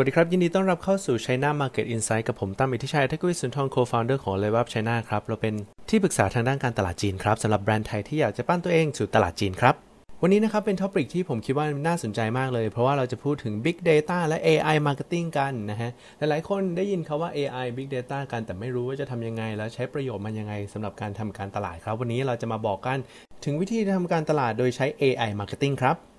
สวัสดีครับ ยินดีต้อนรับเข้าสู่ China Market Insight กับผมตั้มอิทธิชัยเทควิสุนทร co-founder ของ l e v e Up China ครับ เราเป็นที่ปรึกษาทางด้านการตลาดจีนครับสำหรับแบรนด์ไทยที่อยากจะปั้นตัวเองสู่ตลาดจีนครับ วันนี้นะครับเป็น topic ที่ผมคิดว่าน่าสนใจมากเลย เพราะว่าเราจะพูดถึง Big Data และ AI Marketing กันนะฮะหลายๆคนได้ยินคำว่า AI Big Data กันแต่ไม่รู้ว่าจะทำยังไง แล้วใช้ประโยชน์มันยังไงสำหรับการทำการตลาดครับ วันนี้เราจะมาบอกกันถึงวิธีทำการตลาดโดยใช้ AI Marketing ครับ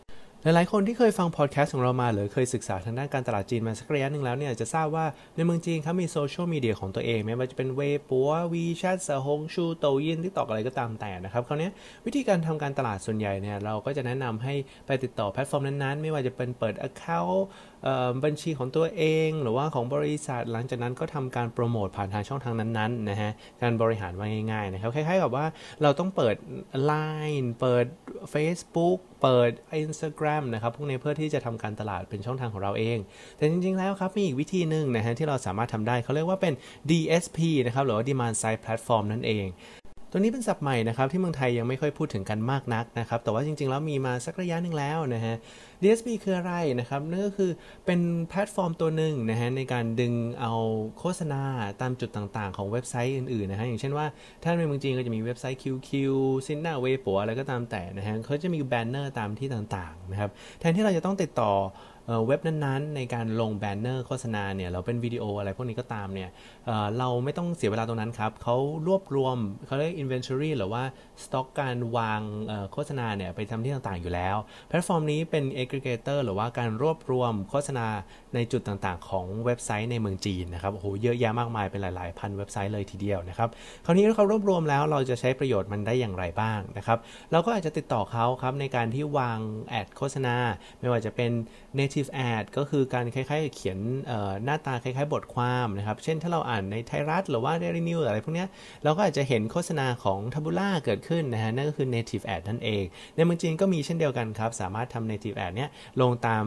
หลายๆ คนที่เคยฟังพอดแคสต์ของเรามาหรือเคยศึกษาทางด้านการตลาดจีนมาสักระยะหนึ่งแล้วเนี่ยจะทราบว่าในเมืองจีนเขามีโซเชียลมีเดียของตัวเองไม่ว่าจะเป็นเวยป๋อวีแชทเสี่ยวหงซูโต่วอิน TikTok อะไรก็ตามแต่นะครับคราวนี้วิธีการทำการตลาดส่วนใหญ่เนี่ยเราก็จะแนะนำให้ไปติดต่อแพลตฟอร์มนั้นๆ ไม่ว่าจะเป็นเปิด Account บัญชีของตัวเอง หรือว่าของบริษัทหลังจากนั้นก็ทำการโปรโมทผ่านทางช่องทางนั้นๆนะฮะการบริหารว่าง่ายๆนะครับคล้ายๆกับว่าเราต้องเปิด Line เปิด Facebook เปิด Instagram นะครับพวกนี้เพื่อที่จะทำการตลาดเป็นช่องทางของเราเอง แต่จริงๆแล้วครับมีอีกวิธีหนึ่งนะฮะที่เราสามารถทำได้เขาเรียกว่าเป็น DSP นะครับหรือว่า Demand Side Platform นั่นเอง ตัวนี้เป็นศัพท์ใหม่นะครับที่เมืองไทยยังไม่ค่อยพูดถึงกันมากนักนะครับแต่ว่าจริงๆแล้วมีมาสักระยะหนึ่งแล้วนะฮะ DSP คืออะไรนะครับนั่นก็คือเป็นแพลตฟอร์มตัวหนึ่งนะฮะในการดึงเอาโฆษณาตามจุดต่างๆ ของเว็บไซต์อื่นๆนะฮะอย่างเช่นว่าถ้าในเมืองจีนก็จะมีเว็บไซต์ QQ Sina Weibo อะไรก็ตามแต่นะฮะเขาจะมีแบนเนอร์ตามที่ต่างๆนะครับแทนที่เราจะต้องติดต่อ เว็บนั้นๆ ในการลงแบนเนอร์โฆษณาเนี่ยเราเป็นวิดีโออะไรพวกนี้ก็ตามเนี่ยเเราไม่ต้องเสียเวลาตรงนั้นครับเขารวบรวมเขาเรียก inventory หรือว่าสต็อกการวางโฆษณาเนี่ยไปทำที่ต่างๆอยู่แล้ว แพลตฟอร์มนี้เป็น aggregator หรือว่าการรวบรวมโฆษณาในจุดต่างๆ ของเว็บไซต์ในเมืองจีนนะครับโอ้โหเยอะแยะมากมายเป็นหลายๆพันเว็บไซต์เลยทีเดียวนะครับคราวนี้เขารวบรวมแล้วเราจะใช้ประโยชน์มันได้อย่างไรบ้างนะครับเราก็อาจจะติดต่อเขาครับในการที่วางแอดโฆษณา ไม่ว่าจะเป็น native ad ก็คือการคล้ายๆ เขียนหน้าตาคล้ายๆ บทความนะครับ เช่นถ้าเราอ่านในไทยรัฐหรือว่า Daily News อะไรพวกนี้เราก็อาจจะเห็นโฆษณาของทับูล่าเกิดขึ้นนะฮะนั่นก็คือ native ad นั่นเอง ในเมืองจีนก็มีเช่นเดียวกันครับ สามารถทำ native ad เนี้ยลงตาม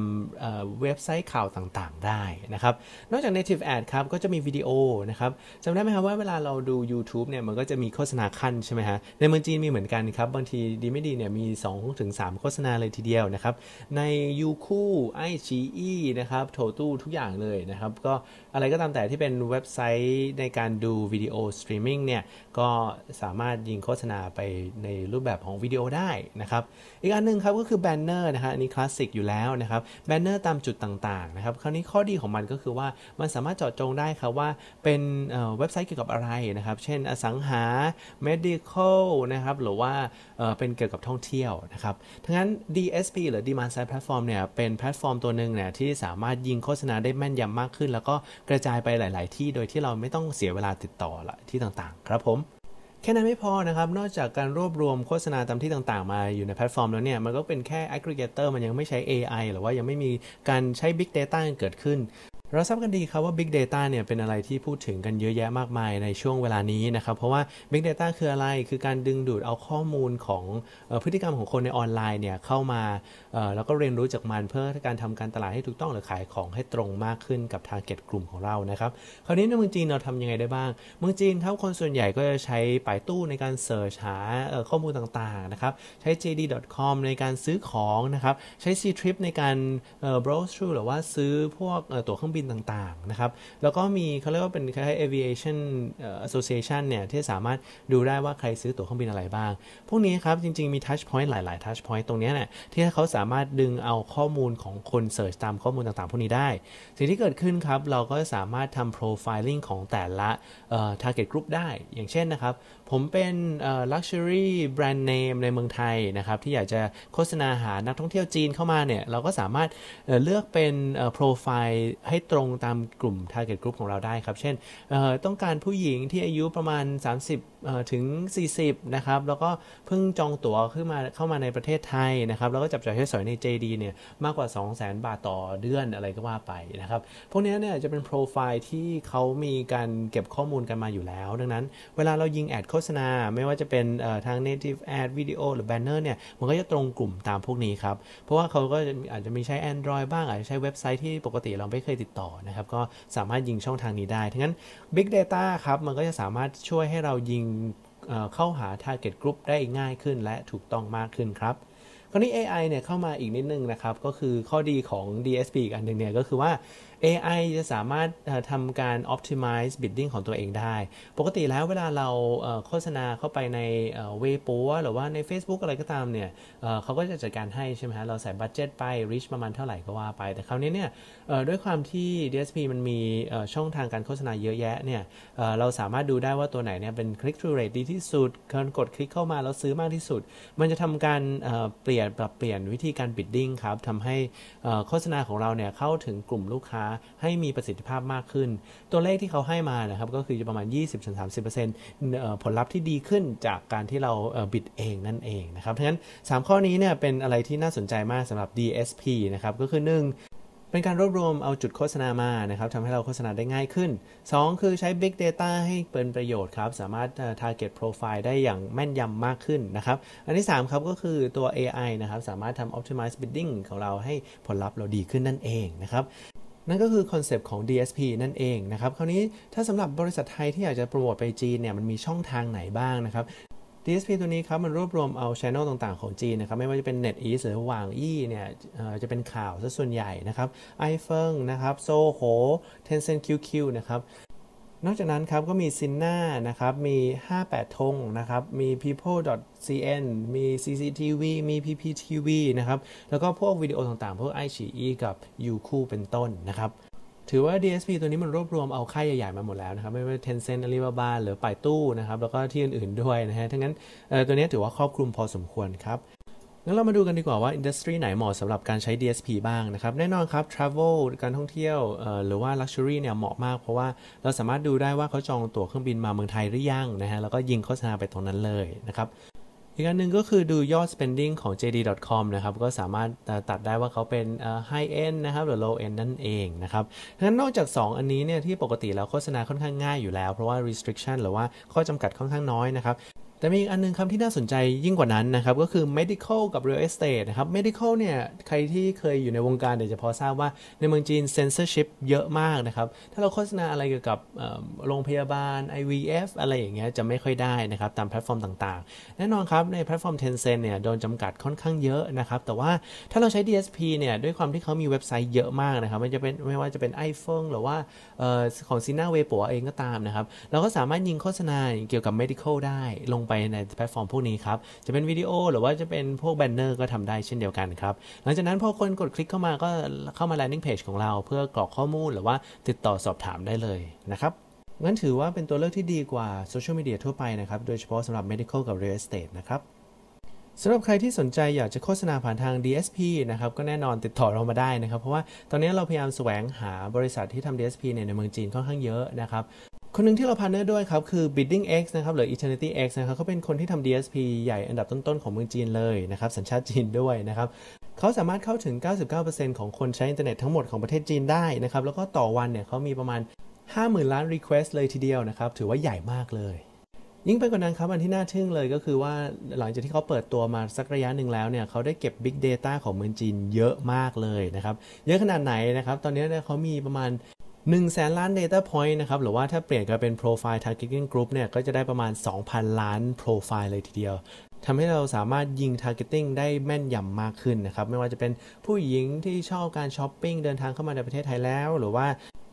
เว็บไซต์ข่าวต่างๆ ได้นะครับ นอกจาก native ad ครับก็จะมีวิดีโอนะครับจำได้ไหมครับว่าเวลาเราดู YouTube เนี่ยมันก็จะมีโฆษณาคั่นใช่ไหมฮะในเมืองจีนมีเหมือนกันครับบางทีดีไม่ดีเนี่ยมี2-3ถึงโฆษณาเลยทีเดียวนะครับใน Youku iQIYI นะครับ Tudou ทุกอย่างเลยนะครับ ก็อะไรก็ตามแต่ที่เป็นเว็บไซต์ในการดูวิดีโอสตรีมมิ่งเนี่ย ก็สามารถยิงโฆษณาไปในรูปแบบของวิดีโอได้นะครับ อีกอันนึงครับก็คือแบนเนอร์นะครับอันนี้คลาสสิกอยู่แล้วนะครับแบนเนอร์ตามจุดต่างๆนะครับ คราวนี้ข้อดีของมันก็คือว่ามันสามารถเจาะจงได้ครับว่าเป็นเว็บไซต์เกี่ยวกับอะไรนะครับ เช่นอสังหา medical นะครับหรือว่าเป็นเกี่ยวกับท่องเที่ยวนะครับดังนั้น DSP หรือ Demand Side Platform เนี่ยเป็นแพลตฟอร์มตัวหนึ่งเนี่ยที่สามารถยิงโฆษณาได้แม่นยำมากขึ้น แล้วก็กระจายไปหลาย ๆ ที่โดยที่เราไม่ต้องเสียเวลาติดต่อแต่ละที่ต่างๆ ครับผมแค่นั้นไม่พอนะครับ นอกจากการรวบรวมโฆษณาตามที่ต่างๆ มาอยู่ในแพลตฟอร์มแล้วเนี่ย มันก็เป็นแค่ aggregator มันยังไม่ใช้ AI หรือว่ายังไม่มีการใช้ big data เกิดขึ้น เราทราบกันดีครับว่า Big Data เนี่ยเป็นอะไรที่พูดถึงกันเยอะแยะมากมายในช่วงเวลานี้นะครับ เพราะว่า Big Data คืออะไรคือการดึงดูดเอาข้อมูลของพฤติกรรมของคนในออนไลน์เนี่ยเข้ามาแล้วก็เรียนรู้จากมันเพื่อการทำการตลาดให้ถูกต้องหรือขายของให้ตรงมากขึ้นกับ target กลุ่มของเรานะครับคราวนี้ในเมืองจีนเราทำยังไงได้บ้างเมืองจีนครับคนส่วนใหญ่ก็จะใช้ป่ายตู้ในการเสิร์ชหาข้อมูลต่างๆนะครับใช้ JD.com ในการซื้อของนะครับใช้ C-Trip ในการ browse through หรือว่าซื้อพวกตั๋วเครื่องบินต่างๆนะครับแล้วก็มีเขาเรียกว่าเป็นคล้ายๆ aviation association เนี่ยที่สามารถดูได้ว่าใครซื้อตั๋วเครื่องบินอะไรบ้าง พวกนี้ครับจริงๆมี touch point หลายๆ touch point ตรงนี้เนี่ยที่เขาสามารถดึงเอาข้อมูลของคนเสิร์ชตามข้อมูลต่างๆ พวกนี้ได้ สิ่งที่เกิดขึ้นครับเราก็สามารถทำ profiling ของแต่ละ target group ได้ อย่างเช่นนะครับผมเป็น luxury brand name ในเมืองไทยนะครับที่อยากจะโฆษณาหานักท่องเที่ยวจีนเข้ามาเนี่ยเราก็สามารถเลือกเป็นโปรไฟล์ให้ตรงตามกลุ่ม target group ของเราได้ครับ เช่นต้องการผู้หญิงที่อายุประมาณ 30ถึง 40 นะครับ แล้วก็เพิ่งจองตั๋วขึ้นมาเข้ามาในประเทศไทยนะครับ แล้วก็จับจ่ายใช้สอยใน JD เนี่ยมากกว่า 200,000 บาทต่อเดือนอะไรก็ว่าไปนะครับ พวกนี้เนี่ยจะเป็นโปรไฟล์ที่เขามีการเก็บข้อมูลกันมาอยู่แล้ว ดังนั้น เวลาเรายิงแอดโฆษณา ไม่ว่าจะเป็นทาง native ad วิดีโอหรือ banner เนี่ย มันก็จะตรงกลุ่มตามพวกนี้ครับ เพราะว่าเขาก็อาจจะมีใช้ Android บ้าง อาจจะใช้เว็บไซต์ที่ปกติเราไม่เคยติดต่อนะครับ ก็สามารถยิงช่องทางนี้ได้ทั้งนั้น Big Data ครับ มันก็จะสามารถช่วยให้เรายิงเข้าหา Target Group ได้ง่ายขึ้นและถูกต้องมากขึ้นครับคราวนี้ AI เนี่ยเข้ามาอีกนิดนึงนะครับ ก็คือข้อดีของ DSP อีกอันหนึ่งเนี่ยก็คือว่า AI จะสามารถทำการ optimize bidding ของตัวเองได้ ปกติแล้วเวลาเราโฆษณาเข้าไปในเวปัวหรือว่าใน Facebook อะไรก็ตามเนี่ยเขาก็จะจัดการให้ใช่ไหมฮะ เราใส่บัตเจ็ตไป reach ประมาณเท่าไหร่ก็ว่าไป แต่คราวนี้เนี่ยด้วยความที่ DSP มันมีช่องทางการโฆษณาเยอะแยะเนี่ยเราสามารถดูได้ว่าตัวไหนเนี่ยเป็น click through rate ดีที่สุดคนกดคลิกเข้ามาแล้วซื้อมากที่สุด มันจะทำการเปลี่ยนปรับเปลี่ยนวิธีการ bidding ครับทำให้โฆษณาของเราเนี่ยเข้าถึงกลุ่มลูกค้าให้มีประสิทธิภาพมากขึ้น ตัวเลขที่เขาให้มานะครับก็คือจะประมาณ 20-30%ผลลัพธ์ที่ดีขึ้นจากการที่เราบิดเองนั่นเองนะครับทั้งนั้น 3 ข้อนี้เนี่ยเป็นอะไรที่น่าสนใจมากสำหรับ DSP นะครับก็คือ 1เป็นการรวบรวมเอาจุดโฆษณามานะครับทำให้เราโฆษณาได้ง่ายขึ้น 2 คือใช้ Big Data ให้เป็นประโยชน์ครับ สามารถ target profile ได้อย่างแม่นยำมากขึ้นนะครับ อันที่ 3 ครับก็คือตัว AI นะครับ สามารถทำ optimize bidding ของเราให้ผลลัพธ์เราดีขึ้นนั่นเองนะครับ นั่นก็คือคอนเซปต์ของ DSP นั่นเองนะครับคราวนี้ถ้าสำหรับบริษัทไทยที่อยากจะโปรโมทไปจีนเนี่ยมันมีช่องทางไหนบ้างนะครับ DSP ตัวนี้ครับมันรวบรวมเอาช anel ต่างๆของจีนนะครับไม่ว่าจะเป็น NetEase หรือหว่างอี้เนี่ยจะเป็นข่าวซะส่วนใหญ่นะครับ iFeng นะครับ Sohu Tencent QQ นะครับ นอกจากนั้นครับก็มีซินนานะครับมี 58 ทงนะครับมี people.cn มี cctv มี pptv นะครับแล้วก็พวกวิดีโอต่างๆ พวก i อ e กับ Youku เป็นต้นนะครับถือว่า DSP ตัวนี้มันรวบรวมเอาค่ายใหญ่ๆมาหมดแล้วนะครับ ไม่ว่า Tencent Alibaba หรือป่ายตู้นะครับ แล้วก็ที่อื่นๆด้วยนะฮะทั้งนั้นตัวนี้ถือว่าครอบคลุมพอสมควรครับ งั้นเรามาดูกันดีกว่าว่าอินดัสทรีไหนเหมาะสำหรับการใช้ DSP บ้างนะครับ แน่นอนครับ Travel การท่องเที่ยวหรือว่า Luxury เนี่ยเหมาะมาก เพราะว่าเราสามารถดูได้ว่าเขาจองตั๋วเครื่องบินมาเมืองไทยหรือยังนะฮะแล้วก็ยิงโฆษณาไปตรงนั้นเลยนะครับอีกอันหนึ่งก็คือดูยอด spending ของ JD.com นะครับ ก็สามารถตัดได้ว่าเขาเป็น high end นะครับ หรือ low end นั่นเองนะครับดังนั้นนอกจาก 2 อันนี้เนี่ยที่ปกติแล้วโฆษณาค่อนข้างง่ายอยู่แล้ว เพราะว่า restriction หรือว่าข้อจำกัดค่อนข้างน้อยนะครับ แต่มีอีกอันนึงครับที่น่าสนใจยิ่งกว่านั้นนะครับ ก็คือ medical กับ real estate นะครับ medical เนี่ย ใครที่เคยอยู่ในวงการเดี๋ยวจะพอทราบว่าในเมืองจีน censorship เยอะมากนะครับ ถ้าเราโฆษณาอะไรเกี่ยวกับโรงพยาบาล IVF อะไรอย่างเงี้ยจะไม่ค่อยได้นะครับ ตามแพลตฟอร์มต่างๆ แน่นอนครับ ในแพลตฟอร์ม Tencent เนี่ย โดนจำกัดค่อนข้างเยอะนะครับ แต่ว่าถ้าเราใช้ DSP เนี่ย ด้วยความที่เขามีเว็บไซต์เยอะมากนะครับไม่จะเป็นไม่ว่าจะเป็น iFeng หรือว่าของ Sina Weibo เองก็ตามนะครับเราก็สามารถยิงโฆษณาเกี่ยวกับ medical ได้ลงไปในแพลตฟอร์มพวกนี้ครับ จะเป็นวิดีโอหรือว่าจะเป็นพวกแบนเนอร์ก็ทำได้เช่นเดียวกันครับ หลังจากนั้นพอคนกดคลิกเข้ามาก็เข้ามา landing page ของเรา เพื่อกรอกข้อมูลหรือว่าติดต่อสอบถามได้เลยนะครับงั้นถือว่าเป็นตัวเลือกที่ดีกว่าโซเชียลมีเดียทั่วไปนะครับ โดยเฉพาะสำหรับ medical กับ real estate นะครับสำหรับใครที่สนใจอยากจะโฆษณาผ่านทาง DSP นะครับก็แน่นอนติดต่อเรามาได้นะครับ เพราะว่าตอนนี้เราพยายามแสวงหาบริษัทที่ทำ DSP เนี่ยในเมืองจีนค่อนข้างเยอะนะครับ คนหนึ่งที่เรา partner ด้วยครับ คือ Bidding X นะครับหรือ Eternity X นะครับเขาเป็นคนที่ทำ DSP ใหญ่อันดับต้นๆ ของเมืองจีนเลยนะครับสัญชาติจีนด้วยนะครับเขาสามารถเข้าถึง 99%ของคนใช้อินเทอร์เน็ตทั้งหมดของประเทศจีนได้นะครับแล้วก็ต่อวันเนี่ยเขามีประมาณ 50,000 ล้าน Request เลยทีเดียวนะครับถือว่าใหญ่มากเลยยิ่งไปกว่านั้นครับ อันที่น่าทึ่งเลยก็คือว่าหลังจากที่เขาเปิดตัวมาสักระยะหนึ่งแล้วเนี่ยเขาได้เก็บ Big Data ของเมืองจีนเยอะมากเลยนะครับ เยอะขนาดไหนนะครับ ตอนนี้เนี่ยเขามีประมาณ 1แสนล้าน Data Point นะครับ หรือว่าถ้าเปลี่ยนกันเป็น Profile Targeting Group เนี่ย ก็จะได้ประมาณ 2,000 ล้าน Profile เลยทีเดียวทำให้เราสามารถยิง Targeting ได้แม่นยำมากขึ้นนะครับ ไม่ว่าจะเป็นผู้หญิงที่ชอบการช้อปปิ้งเดินทางเข้ามาในประเทศไทยแล้ว หรือว่า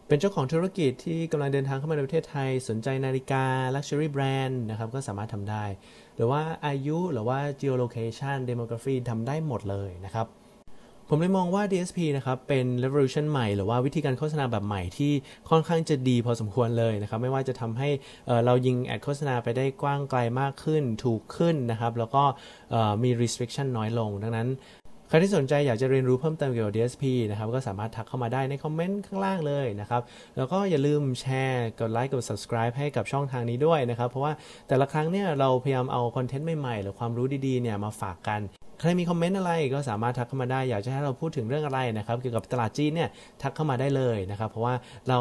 เป็นเจ้าของธุรกิจที่กำลังเดินทางเข้ามาในประเทศไทย สนใจนาฬิกา Luxury Brand นะครับ ก็สามารถทำได้ หรือว่าอายุ หรือว่า geolocation demography ทำได้หมดเลยนะครับ ผมเลยมองว่า DSP นะครับเป็น revolution ใหม่หรือว่าวิธีการโฆษณาแบบใหม่ที่ค่อนข้างจะดีพอสมควรเลยนะครับ ไม่ว่าจะทำให้เรายิงแอดโฆษณาไปได้กว้างไกลมากขึ้นถูกขึ้นนะครับ แล้วก็มี restriction น้อยลง ดังนั้นใครที่สนใจอยากจะเรียนรู้เพิ่มเติมเกี่ยวกับ DSP นะครับก็สามารถทักเข้ามาได้ในคอมเมนต์ข้างล่างเลยนะครับ แล้วก็อย่าลืมแชร์กดไลค์กด subscribe ให้กับช่องทางนี้ด้วยนะครับ เพราะว่าแต่ละครั้งเนี่ยเราพยายามเอาคอนเทนต์ใหม่ๆ หรือความรู้ดีๆเนี่ยมาฝากกัน ใครมีคอมเมนต์อะไรก็สามารถทักเข้ามาได้ อยากจะให้เราพูดถึงเรื่องอะไรนะครับ เกี่ยวกับตลาดจีนเนี่ยทักเข้ามาได้เลยนะครับ เพราะว่าเรา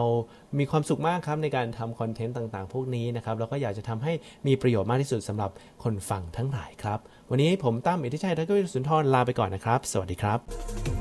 มีความสุขมากครับในการทำคอนเทนต์ต่างๆ พวกนี้นะครับแล้วก็อยากจะทำให้มีประโยชน์มากที่สุดสำหรับคนฟังทั้งหลายครับ วันนี้ผมตั้มอิทธิชัยทักวิสุนทรลาไปก่อนนะครับ สวัสดีครับ